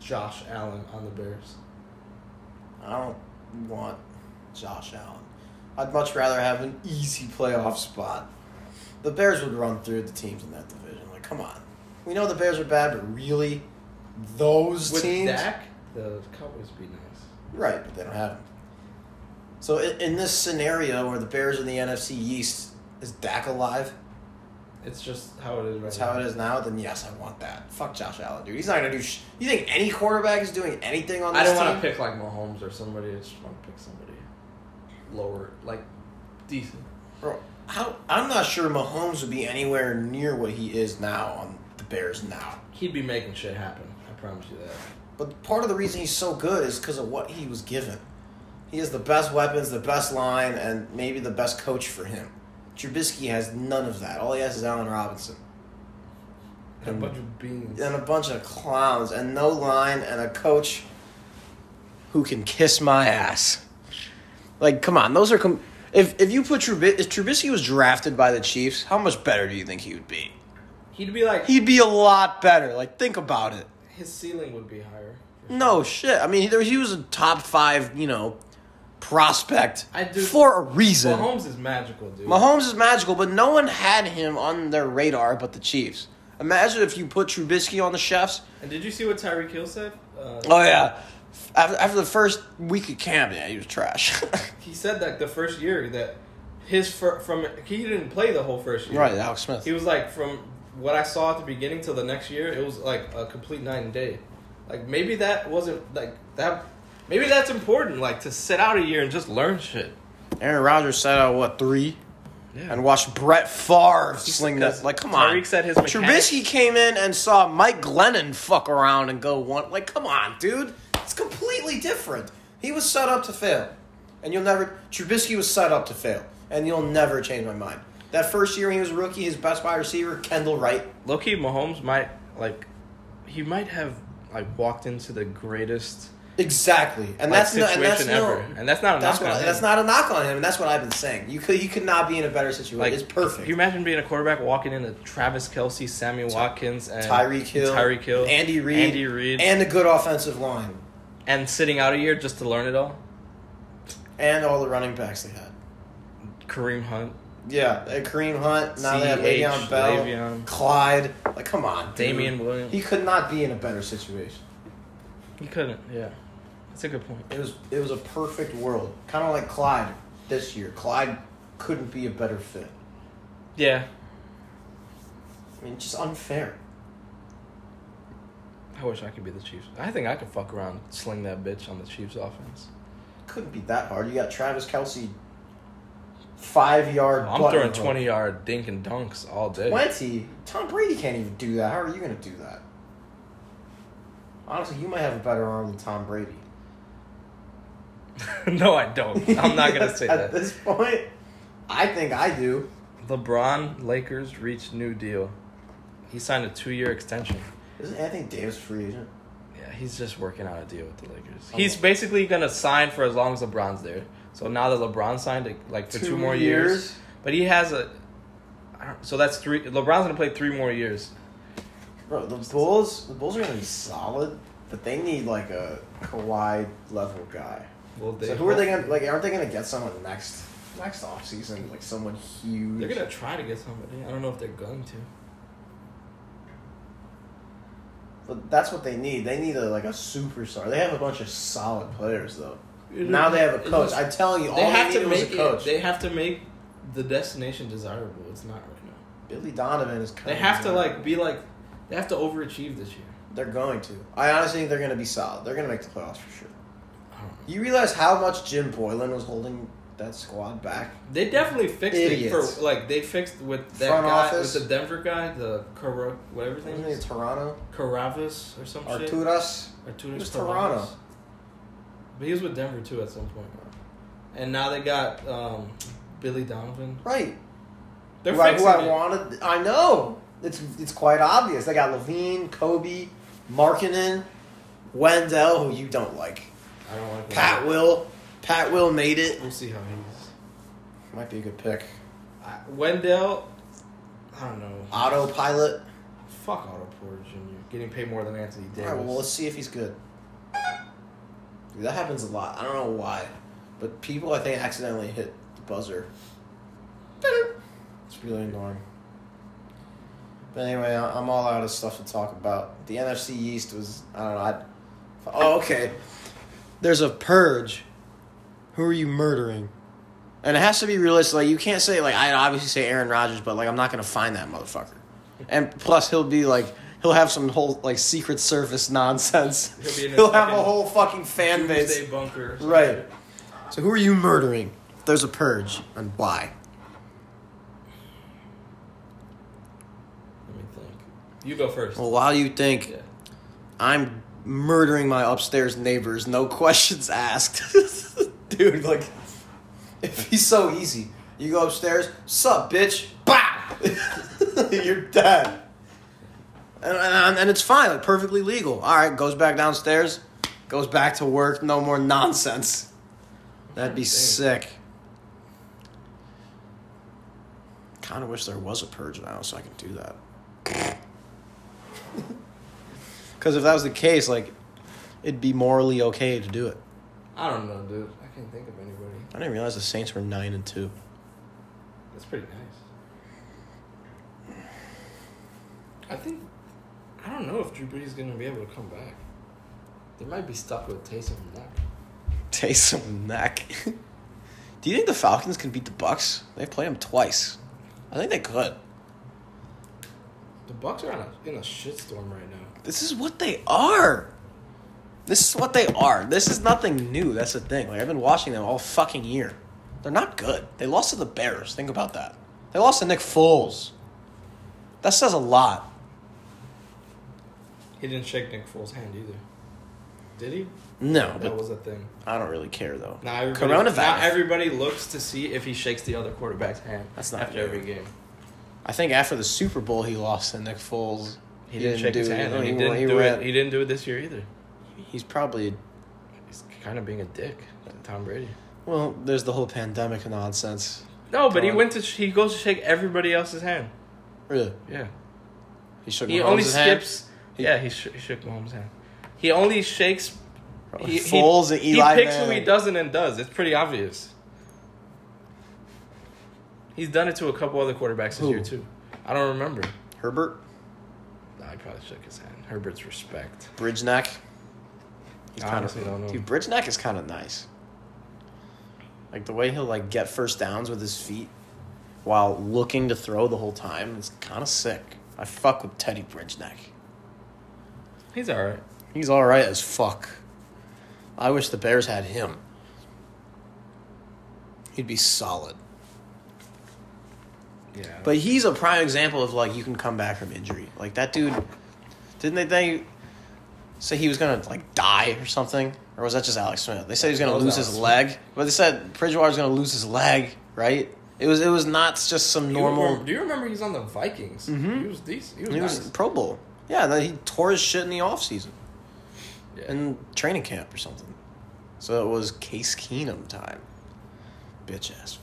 B: Josh Allen on the Bears?
A: I don't want Josh Allen. I'd much rather have an easy playoff spot. The Bears would run through the teams in that division. Like, come on. We know the Bears are bad, but really, those
B: With
A: teams.
B: Dak, the Cowboys would be nice.
A: Right, but they don't have him. So in, in this scenario where the Bears are in the NFC East, is Dak alive?
B: It's just how it is right
A: That's
B: now.
A: how it is now. Then yes, I want that. Fuck Josh Allen, dude. He's not gonna do. Sh- you think any quarterback is doing anything on this
B: I don't want to pick like Mahomes or somebody. I just want to pick somebody lower, like decent.
A: Bro, how, I'm not sure Mahomes would be anywhere near what he is now on the Bears now.
B: He'd be making shit happen. I promise you that.
A: But part of the reason he's so good is because of what he was given. He has the best weapons, the best line, and maybe the best coach for him. Trubisky has none of that. All he has is Allen Robinson.
B: And a bunch of beans.
A: And a bunch of clowns, and no line, and a coach who can kiss my ass. Like, come on, those are com- If if you put Trubisky, if Trubisky was drafted by the Chiefs, how much better do you think he would be?
B: He'd be like
A: He'd be a lot better. Like think about it.
B: his ceiling would be higher.
A: No shit. I mean, he, he was a top five, you know, prospect
B: I do-
A: for a reason.
B: Mahomes is magical, dude.
A: Mahomes is magical, but no one had him on their radar but the Chiefs. Imagine if you put Trubisky on the chefs.
B: And did you see what Tyreek Hill said? Uh,
A: Oh yeah, after, after the first week of camp, yeah, he was trash.
B: he said that the first year that his fir- from he didn't play the whole first year.
A: right, Alex Smith.
B: He was like from what I saw at the beginning till the next year, it was like a complete night and day. Like maybe that wasn't like that. Maybe that's important, like to sit out a year and just learn shit.
A: Aaron Rodgers sat out what three,
B: Yeah.
A: and watched Brett Favre
B: He's-
A: sling that. Like, come on.
B: Tyreek said his mechanics-
A: Trubisky came in and saw Mike Glennon fuck around and go one. Like, come on, dude. It's completely different. He was set up to fail, and you'll never. Trubisky was set up to fail, and you'll never change my mind. That first year when he was a rookie, his best wide receiver, Kendall Wright.
B: Low key, Mahomes might like he might have like walked into the greatest
A: Exactly, and that's no, and that's no,
B: and that's not a
A: That's
B: knock
A: what,
B: on him.
A: that's not a knock on him, and that's what I've been saying. You could he could not be in a better situation.
B: like
A: it's perfect.
B: Can you imagine being a quarterback walking into Travis Kelce, Sammy Watkins, and
A: Tyreek Hill,
B: Tyreek Hill,
A: Andy Reid,
B: Andy Reid,
A: and a good offensive line,
B: and sitting out a year just to learn it all?
A: and all the running backs they had.
B: Kareem Hunt,
A: Yeah, uh, Kareem Hunt. Now they have
B: CH,
A: Le'Veon Bell,
B: Le'Veon.
A: Clyde. Like, come on, dude.
B: Damien Williams.
A: He could not be in a better situation.
B: He couldn't. Yeah, that's a good point.
A: It was it was a perfect world, kind of like Clyde this year. Clyde couldn't be a better fit.
B: Yeah,
A: I mean, just unfair.
B: I wish I could be the Chiefs. I think I could fuck around, sling that bitch on the Chiefs offense.
A: Couldn't be that hard. You got Travis Kelce, five yard.
B: I'm throwing twenty yard dink and dunks all day.
A: Twenty. Tom Brady can't even do that. How are you going to do that? Honestly, you might have a better arm than Tom Brady.
B: no, I don't. I'm not gonna say that.
A: At
B: that.
A: this point, I think I do.
B: LeBron Lakers reached new deal. He signed a two year extension.
A: Isn't Anthony Davis free agent?
B: Yeah, he's just working out a deal with the Lakers.
A: Oh.
B: He's basically gonna sign for as long as LeBron's there. So now that LeBron signed like for two, more years. but he has a. so that's three. LeBron's gonna play three more years.
A: Bro, the Bulls, the Bulls are gonna be solid, but they need like a Kawhi level guy.
B: Well,
A: So who are they gonna like? Aren't they gonna get someone next next off season? Like someone huge.
B: They're gonna try to get somebody. I don't know if they're going to.
A: But that's what they need. They need a like a superstar. They have a bunch of solid players though. Now they have a coach. I'm telling you, all
B: They
A: they,
B: have to
A: needed was a
B: make
A: coach.
B: it. They have to make the destination desirable. It's not right now.
A: Billy Donovan is. Coming They
B: have to like be like. They have to overachieve this year.
A: They're going to. I honestly think they're gonna be solid. They're gonna make the playoffs for sure.
B: I don't know.
A: You realize how much Jim Boylen was holding that squad back?
B: They definitely fixed
A: Idiots.
B: it for like they fixed with that
A: Front
B: guy
A: office.
B: with the Denver guy, the Cara whatever his
A: Wasn't
B: is,
A: Toronto?
B: Caravas or some shit.
A: Arturas?
B: Arturas
A: He was
B: Caravas.
A: Toronto.
B: But he was with Denver too at some point. And now they got um, Billy Donovan.
A: Right.
B: They're
A: who I,
B: fixing
A: who I
B: it.
A: wanted. I know. It's it's quite obvious. They got LaVine, Coby, Markkanen, Wendell, who you don't like.
B: I don't like
A: Pat. Will. Pat Will made it.
B: We'll see how he's.
A: Might be a good pick.
B: I, Wendell, I don't know.
A: Autopilot.
B: Fuck Otto Porter Jr. Getting paid more than Anthony
A: All
B: Davis.
A: right, well, let's see if he's good. Dude, that happens a lot. I don't know why, but people I think accidentally hit the buzzer. It's really annoying. But anyway, I'm all out of stuff to talk about. The NFC East was I don't know. I, oh, okay. There's a purge. Who are you murdering? And it has to be realistic. Like you can't say like I obviously say Aaron Rodgers, but like I'm not gonna find that motherfucker. And plus, he'll be like he'll have some whole like Secret Service nonsense.
B: He'll be in his
A: He'll have a whole fucking fan base.
B: Doomsday bunker.
A: Right. So who are you murdering? If there's a purge, and why?
B: Let me think. You go first.
A: Well, while you think
B: Yeah.
A: I'm murdering my upstairs neighbors, no questions asked, dude. Like, if he's so easy. You go upstairs, sup, bitch, bah, you're dead. And, and, and it's fine, like perfectly legal. All right, goes back downstairs, goes back to work. No more nonsense. That'd be
B: Dang.
A: sick. kind of wish there was a purge now so I can do that. Because if that was the case, like, it'd be morally okay to do it.
B: I don't know, dude. I can't think of anybody.
A: I didn't realize the Saints were nine and two.
B: That's pretty nice. I think I don't know if Drew Brees is gonna be able to come back. They might be stuck with Taysom neck.
A: Taysom neck. do you think the Falcons can beat the Bucks? They play them twice. I think they could.
B: The Bucks are in a in a shitstorm right now.
A: This is what they are. This is what they are. This is nothing new. That's the thing. Like I've been watching them all fucking year. They're not good. They lost to the Bears. Think about that. They lost to Nick Foles. That says a lot.
B: He didn't shake Nick Foles' hand either. Did he?
A: No,
B: That was a thing.
A: I don't really care though.
B: Now everybody,
A: Coronavirus.
B: now everybody looks to see if he shakes the other quarterback's hand.
A: That's not
B: after every game.
A: I think after the Super Bowl, he lost to Nick Foles.
B: He, didn't, shake his hand. he,
A: he-
B: didn't
A: he
B: do it. He didn't do it this year either.
A: He's probably
B: He's kind of being a dick, Tom Brady.
A: well. There's the whole pandemic nonsense.
B: No, but he went to he goes to shake everybody else's hand.
A: Really,
B: Yeah.
A: he shook.
B: He
A: Mahomes'
B: only skips.
A: He-
B: yeah, he, sh- he shook Mahomes' hand. He only shakes. He, he-
A: Foles and Eli
B: He picks who he doesn't and does. It's pretty obvious. He's done it to a couple other quarterbacks this
A: Who?
B: year too. I don't remember.
A: Herbert,
B: I probably shook his hand. Herbert's respect.
A: Bridge neck. He's
B: I
A: kind
B: honestly
A: of
B: don't know.
A: dude. Bridge neck is kind of nice. Like the way he'll like get first downs with his feet while looking to throw the whole time. It's kind of sick. I fuck with Teddy Bridgeneck.
B: He's all right.
A: He's all right as fuck. I wish the Bears had him. He'd be solid.
B: Yeah.
A: But he's a prime example of like you can come back from injury. Like that dude, didn't they, they say he was gonna like die or something, or was that just Alex Smith? They said he was gonna
B: was
A: lose
B: Alex
A: his
B: Smith.
A: leg, but they said Bridgewater's gonna lose his leg, right? It was it was not just some
B: you
A: normal.
B: remember- do you remember he's on the Vikings?
A: Mhm.
B: He was decent. He was,
A: He was. Pro Bowl. Yeah, then he tore his shit in the offseason.
B: Yeah.
A: in training camp or something. So it was Case Keenum time. Bitch ass.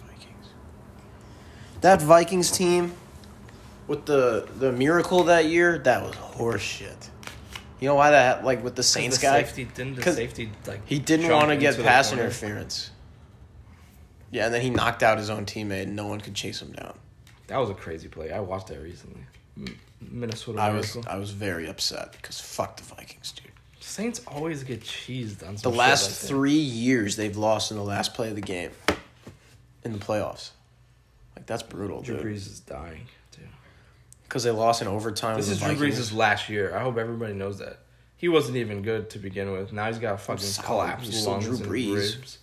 A: That Vikings team with the the miracle that year, that was horseshit. You know why that like with the Saints
B: the
A: guy?
B: Safety, didn't the safety like
A: He didn't want to get pass interference. Yeah, and then he knocked out his own teammate and no one could chase him down.
B: That was a crazy play. I watched that recently. Minnesota
A: I was I was very upset because fuck the Vikings, dude.
B: Saints always get cheesed on
A: The last
B: like
A: three years they've lost in the last play of the game in the playoffs. Like that's brutal,
B: Drew
A: dude.
B: Brees is dying too.
A: Because they lost in overtime.
B: This
A: with
B: is Drew. Brees' last year. I hope everybody knows that. He wasn't even good to begin with. Now he's got fucking collapsed
A: He's
B: lungs
A: Drew
B: and
A: Brees.
B: ribs.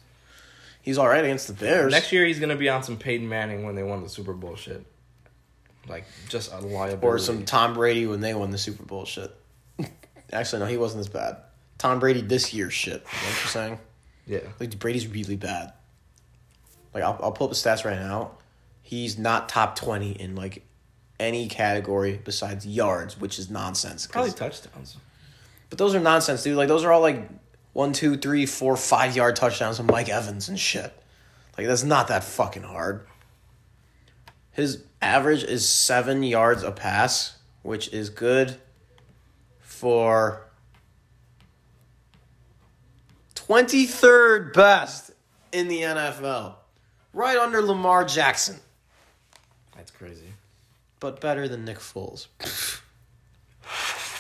A: He's all right against the Bears.
B: Next year he's gonna be on some Peyton Manning when they won the Super Bowl shit. Like just a liability.
A: or some Tom Brady when they won the Super Bowl shit. Actually, no, he wasn't as bad. Tom Brady this year shit. You know what you're saying?
B: yeah.
A: Like Brady's really bad. Like I'll I'll pull up the stats right now. He's not top twenty in like any category besides yards, which is nonsense.
B: Probably touchdowns.
A: But those are nonsense, dude. Like those are all like one, two, three, four, five yard touchdowns of Mike Evans and shit. Like that's not that fucking hard. His average is seven yards a pass, which is good for twenty third best in the NFL. Right under Lamar Jackson.
B: That's crazy.
A: But better than Nick Foles.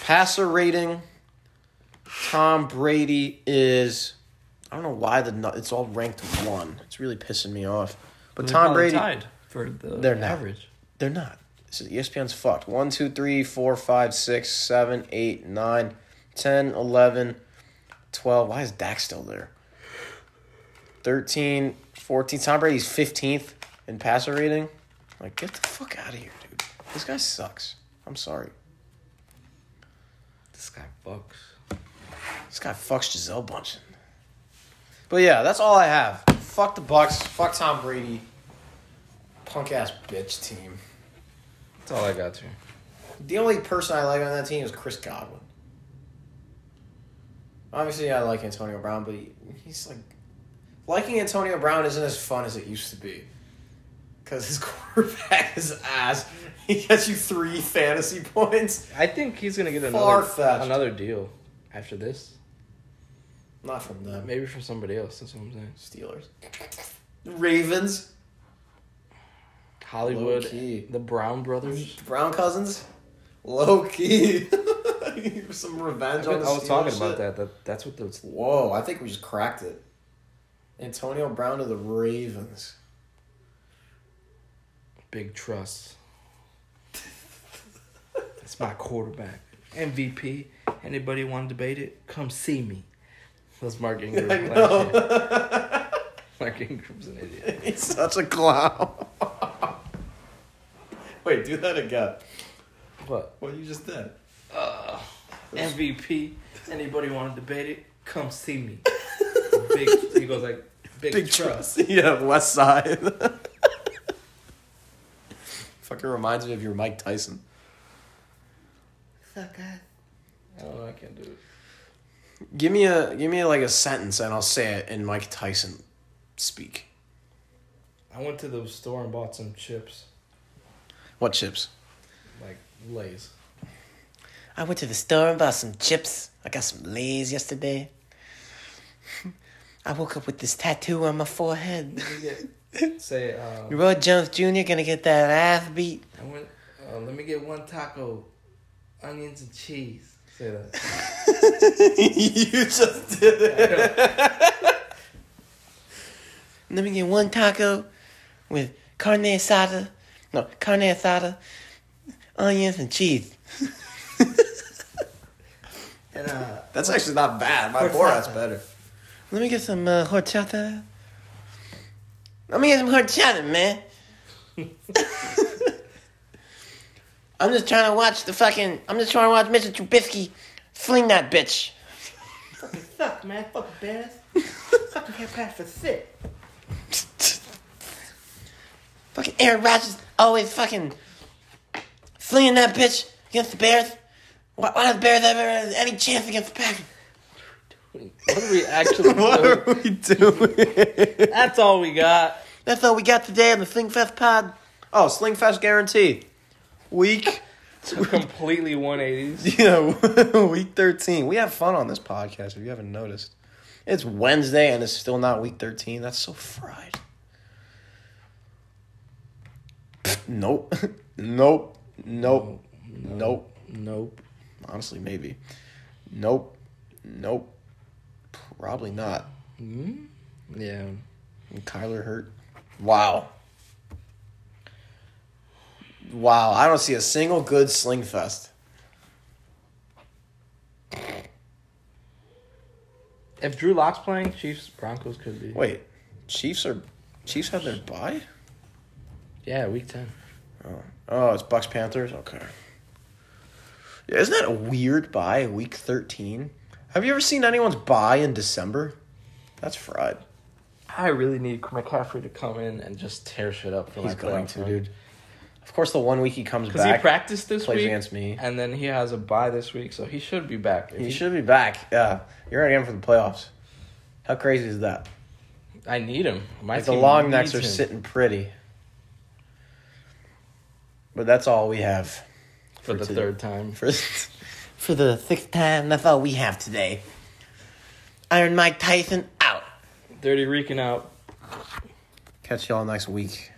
A: Passer rating. Tom Brady is. I don't know why the it's all ranked one. It's really pissing me off. But
B: They're
A: Tom
B: probably
A: Brady,
B: tied for the
A: They're not.
B: average.
A: they're not. This is, ESPN's fucked. 1, 2, 3, 4, 5, 6, 7, 8, 9, 10, 11, 12. Why is Dak still there? 13, 14. Tom Brady's 15th in passer rating. Like, get the fuck out of here, dude. This guy sucks. I'm sorry.
B: This guy fucks.
A: This guy fucks Gisele Bündchen. But yeah, that's all I have. Fuck the Bucks. Fuck Tom Brady. Punk ass bitch team.
B: That's all I got to.
A: The only person I like on that team is Chris Godwin. Obviously, I like Antonio Brown, but he, he's like liking Antonio Brown isn't as fun as it used to be. Because his quarterback is ass. He gets you three fantasy points.
B: I think he's gonna get another
A: Far-fetched.
B: another deal after this.
A: Not from them.
B: Maybe from somebody else. That's what I'm saying.
A: Steelers. Ravens.
B: Hollywood,
A: Low-key.
B: the Brown brothers.
A: Brown cousins. Low key. Some revenge
B: I
A: on the I
B: was talking
A: Steelers
B: about
A: shit.
B: that. That that's what the
A: Whoa, I think we just cracked it. Antonio Brown to the Ravens.
B: Big trust. That's my quarterback. MVP. Anybody want to debate it? Come see me. That's Mark Ingram.
A: I know.
B: Mark Ingram's an idiot.
A: He's such a clown. Wait, do that again.
B: What?
A: What you just did.
B: Uh, MVP. Anybody want to debate it? Come see me. Big. He goes like big, trust.
A: Yeah, West Side. Fucking reminds me of your Mike Tyson.
B: Suck ass. I don't know. I can't do it.
A: Give me a give me like a sentence and I'll say it in Mike Tyson speak.
B: I went to the store and bought some chips,
A: What chips?
B: like Lay's.
A: I went to the store and bought some chips. I got some Lay's yesterday. I woke up with this tattoo on my forehead.
B: Say, uh,
A: Roy Jones Jr. gonna get that ass beat.
B: I went. Uh, let me get one taco, onions and cheese. Say that.
A: you just did it. Let me get one taco with carne asada. No, carne asada, onions, and cheese.
B: And uh,
A: That's actually not bad. My
B: Horchata.
A: Borat's better. Let me get some uh, horchata. Let me get some horchata, man. I'm just trying to watch the fucking. I'm just trying to watch Mr. Trubisky fling that bitch.
B: Fucking suck, man. Fuck Bears. Fucking can't pass for sit.
A: Fucking Aaron Rodgers always fucking flinging that bitch against the Bears. Why, why don't Bears ever have any chance against the Packers?
B: What are we actually doing?
A: Are we doing?
B: That's all we got.
A: That's all we got today on the Slingfest pod. Oh, Slingfest guarantee. Week.
B: Completely 180s.
A: Yeah, week 13. We have fun on this podcast if you haven't noticed. It's Wednesday and it's still not week 13. That's so fried. Nope. nope. Nope. Nope.
B: Nope.
A: Honestly, maybe. Nope. Nope. Probably not.
B: Hmm? Yeah.
A: And Kyler hurt. Wow. Wow. I don't see a single good Slingfest.
B: If Drew Lock's playing, Chiefs Broncos could be.
A: Wait, Chiefs are Chiefs have their bye?
B: Yeah, week 10.
A: Oh, oh, it's Bucks Panthers. Okay. Yeah, isn't that a weird bye? Week thirteen. Have you ever seen anyone's bye in December? That's fried.
B: I really need McCaffrey to come in and just tear shit up for
A: He's
B: my
A: going to, dude. Of course, the one week he comes
B: Because he practiced this
A: plays
B: week,
A: against me.
B: and then he has a bye this week, so he should be back. If
A: He should be back. Yeah, you're gonna get for the playoffs. How crazy is that?
B: I need him. My
A: Like the
B: team
A: long necks
B: needs
A: are
B: him.
A: sitting pretty. But that's all we have
B: for the
A: today.
B: third time.
A: for for the sixth time. That's all we have today. Iron Mike Tyson.
B: Dirty Reeking out.
A: Catch y'all next week.